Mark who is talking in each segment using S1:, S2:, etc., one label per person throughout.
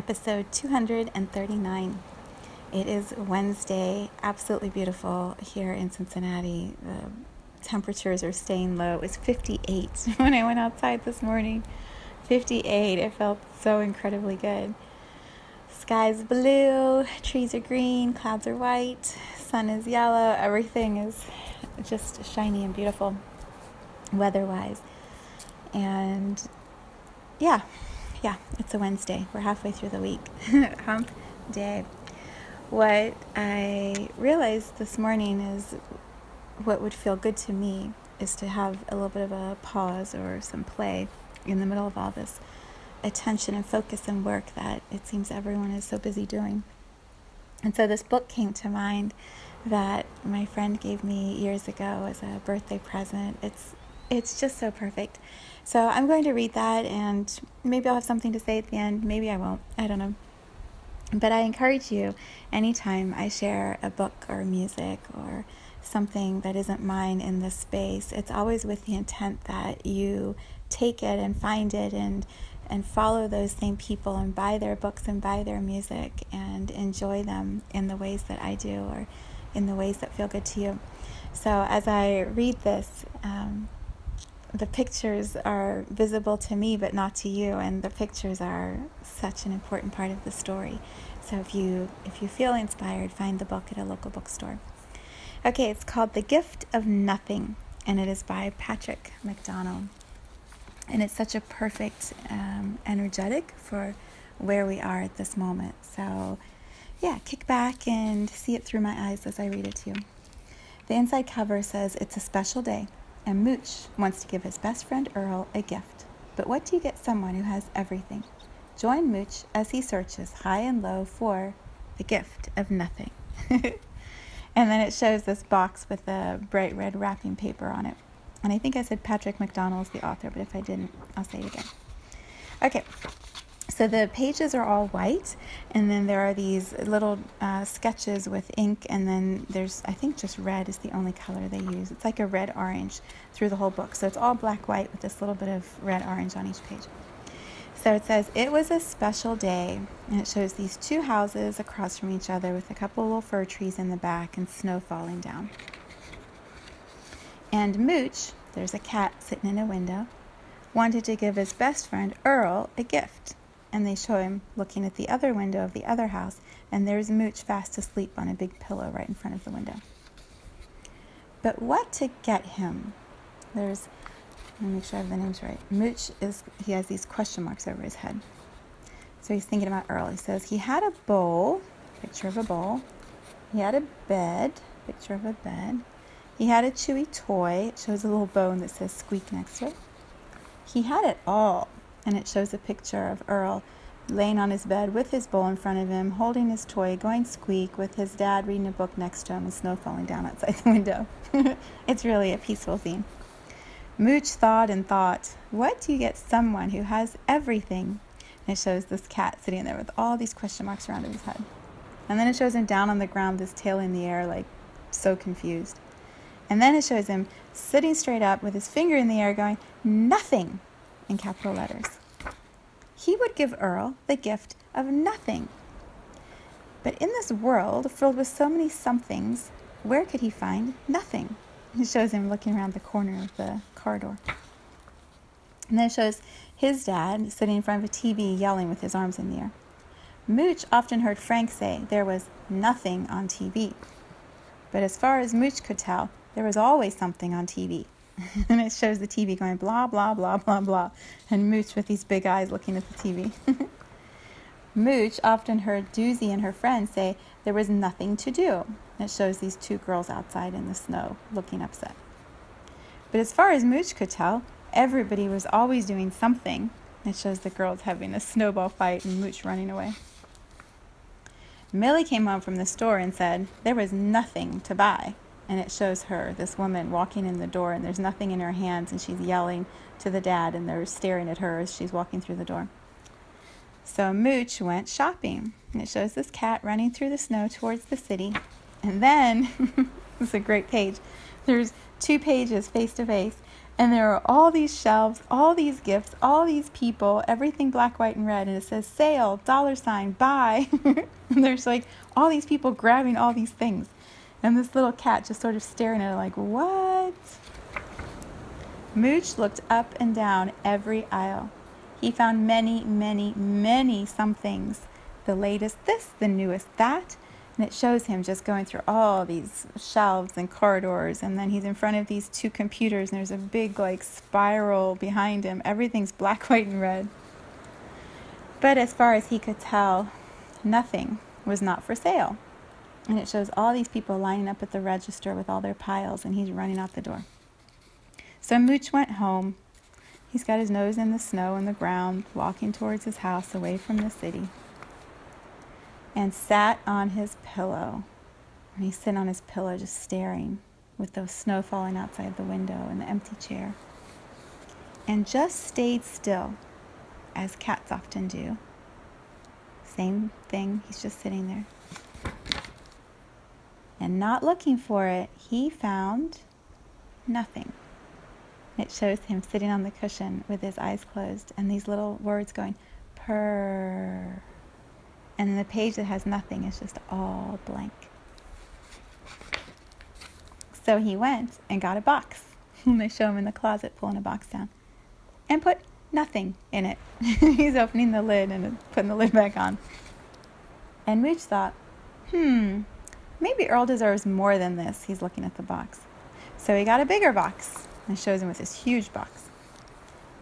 S1: Episode 239. It is Wednesday, absolutely beautiful here in Cincinnati. The temperatures are staying low. It was 58 when I went outside this morning. 58. It felt so incredibly good. Sky's blue, trees are green, clouds are white, sun is yellow, everything is just shiny and beautiful weather wise. And yeah, yeah, it's a Wednesday. We're halfway through the week. Hump day. What I realized this morning is what would feel good to me is to have a little bit of a pause or some play in the middle of all this attention and focus and work that it seems everyone is so busy doing. And so this book came to mind that my friend gave me years ago as a birthday present. It's it's just so perfect. So I'm going to read that and maybe I'll have something to say at the end. Maybe I won't. I don't know. But I encourage you anytime I share a book or music or something that isn't mine in this space, it's always with the intent that you take it and find it and and follow those same people and buy their books and buy their music and enjoy them in the ways that I do or in the ways that feel good to you. So as I read this, um, the pictures are visible to me but not to you. And the pictures are such an important part of the story. So if you if you feel inspired find the book at a local bookstore. Okay it's called the gift of nothing and it is by patrick mcdonnell and it's such a perfect um, energetic for where we are at this moment. So yeah kick back and see it through my eyes as i read it to you. The inside cover says it's a special day and Mooch wants to give his best friend Earl a gift. But what do you get someone who has everything? Join Mooch as he searches high and low for the gift of nothing. and then it shows this box with a bright red wrapping paper on it. And I think I said Patrick McDonnell's the author, but if I didn't, I'll say it again. Okay, so the pages are all white, and then there are these little uh, sketches with ink, and then there's, I think, just red is the only color they use. It's like a red orange through the whole book. So it's all black white with this little bit of red orange on each page. So it says, It was a special day, and it shows these two houses across from each other with a couple little fir trees in the back and snow falling down. And Mooch, there's a cat sitting in a window, wanted to give his best friend Earl a gift and they show him looking at the other window of the other house, and there's Mooch fast asleep on a big pillow right in front of the window. But what to get him? There's, let me make sure I have the names right. Mooch is, he has these question marks over his head. So he's thinking about Earl. He says he had a bowl, picture of a bowl. He had a bed, picture of a bed. He had a chewy toy. It shows a little bone that says squeak next to it. He had it all and it shows a picture of Earl laying on his bed with his bowl in front of him, holding his toy, going squeak, with his dad reading a book next to him and snow falling down outside the window. it's really a peaceful scene. Mooch thought and thought, what do you get someone who has everything? And it shows this cat sitting there with all these question marks around his head. And then it shows him down on the ground, this tail in the air, like so confused. And then it shows him sitting straight up with his finger in the air, going, Nothing! In capital letters. He would give Earl the gift of nothing. But in this world filled with so many somethings, where could he find nothing? It shows him looking around the corner of the corridor. And then it shows his dad sitting in front of a TV yelling with his arms in the air. Mooch often heard Frank say there was nothing on TV. But as far as Mooch could tell, there was always something on TV. and it shows the TV going blah, blah, blah, blah, blah, and Mooch with these big eyes looking at the TV. Mooch often heard Doozy and her friends say there was nothing to do. It shows these two girls outside in the snow looking upset. But as far as Mooch could tell, everybody was always doing something. It shows the girls having a snowball fight and Mooch running away. Millie came home from the store and said there was nothing to buy. And it shows her, this woman, walking in the door, and there's nothing in her hands, and she's yelling to the dad, and they're staring at her as she's walking through the door. So Mooch went shopping. And it shows this cat running through the snow towards the city. And then, this is a great page, there's two pages face to face. And there are all these shelves, all these gifts, all these people, everything black, white, and red. And it says sale, dollar sign, buy. and there's like all these people grabbing all these things. And this little cat just sort of staring at it like, what? Mooch looked up and down every aisle. He found many, many, many somethings. The latest this, the newest that. And it shows him just going through all these shelves and corridors. And then he's in front of these two computers, and there's a big, like, spiral behind him. Everything's black, white, and red. But as far as he could tell, nothing was not for sale. And it shows all these people lining up at the register with all their piles, and he's running out the door. So Mooch went home. He's got his nose in the snow and the ground, walking towards his house away from the city, and sat on his pillow. And he's sitting on his pillow just staring with the snow falling outside the window and the empty chair. And just stayed still, as cats often do. Same thing, he's just sitting there. And not looking for it, he found nothing. It shows him sitting on the cushion with his eyes closed and these little words going, purr. And the page that has nothing is just all blank. So he went and got a box. they show him in the closet pulling a box down and put nothing in it. He's opening the lid and putting the lid back on. And Mooch thought, hmm, maybe Earl deserves more than this. He's looking at the box. So he got a bigger box and shows him with this huge box.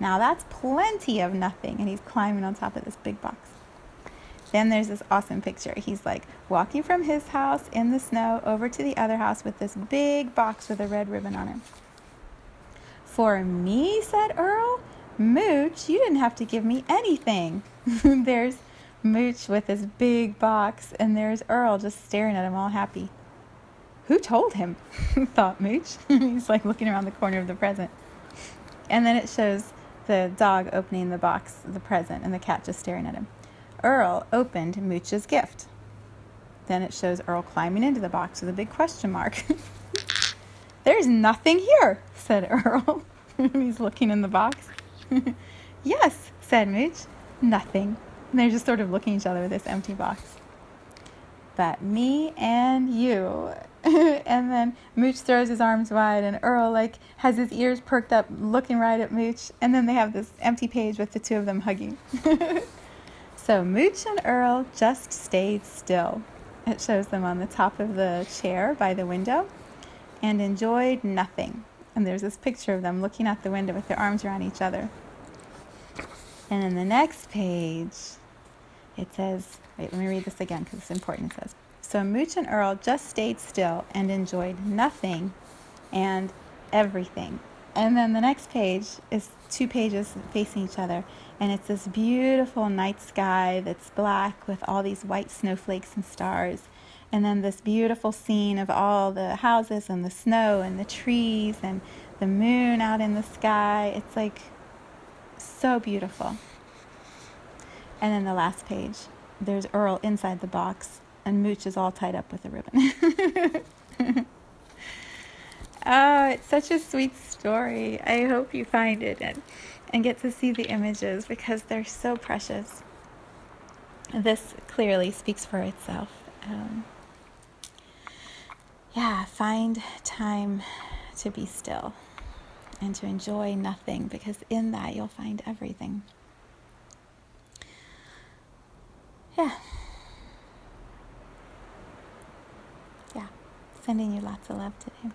S1: Now that's plenty of nothing, and he's climbing on top of this big box. Then there's this awesome picture. He's like walking from his house in the snow over to the other house with this big box with a red ribbon on it. For me, said Earl, Mooch, you didn't have to give me anything. there's Mooch with his big box, and there's Earl just staring at him all happy. Who told him? thought Mooch. He's like looking around the corner of the present. And then it shows the dog opening the box, the present, and the cat just staring at him. Earl opened Mooch's gift. Then it shows Earl climbing into the box with a big question mark. There's nothing here, said Earl. He's looking in the box. yes, said Mooch. Nothing. And they're just sort of looking at each other with this empty box. But me and you. and then Mooch throws his arms wide, and Earl like has his ears perked up, looking right at Mooch. And then they have this empty page with the two of them hugging. so Mooch and Earl just stayed still. It shows them on the top of the chair by the window, and enjoyed nothing. And there's this picture of them looking out the window with their arms around each other. And in the next page, it says, wait, let me read this again because it's important. It says, So Mooch and Earl just stayed still and enjoyed nothing and everything. And then the next page is two pages facing each other. And it's this beautiful night sky that's black with all these white snowflakes and stars. And then this beautiful scene of all the houses and the snow and the trees and the moon out in the sky. It's like so beautiful. And then the last page, there's Earl inside the box, and Mooch is all tied up with a ribbon. oh, it's such a sweet story. I hope you find it and, and get to see the images because they're so precious. This clearly speaks for itself. Um, yeah, find time to be still and to enjoy nothing because in that you'll find everything. Yeah. Yeah. Sending you lots of love today.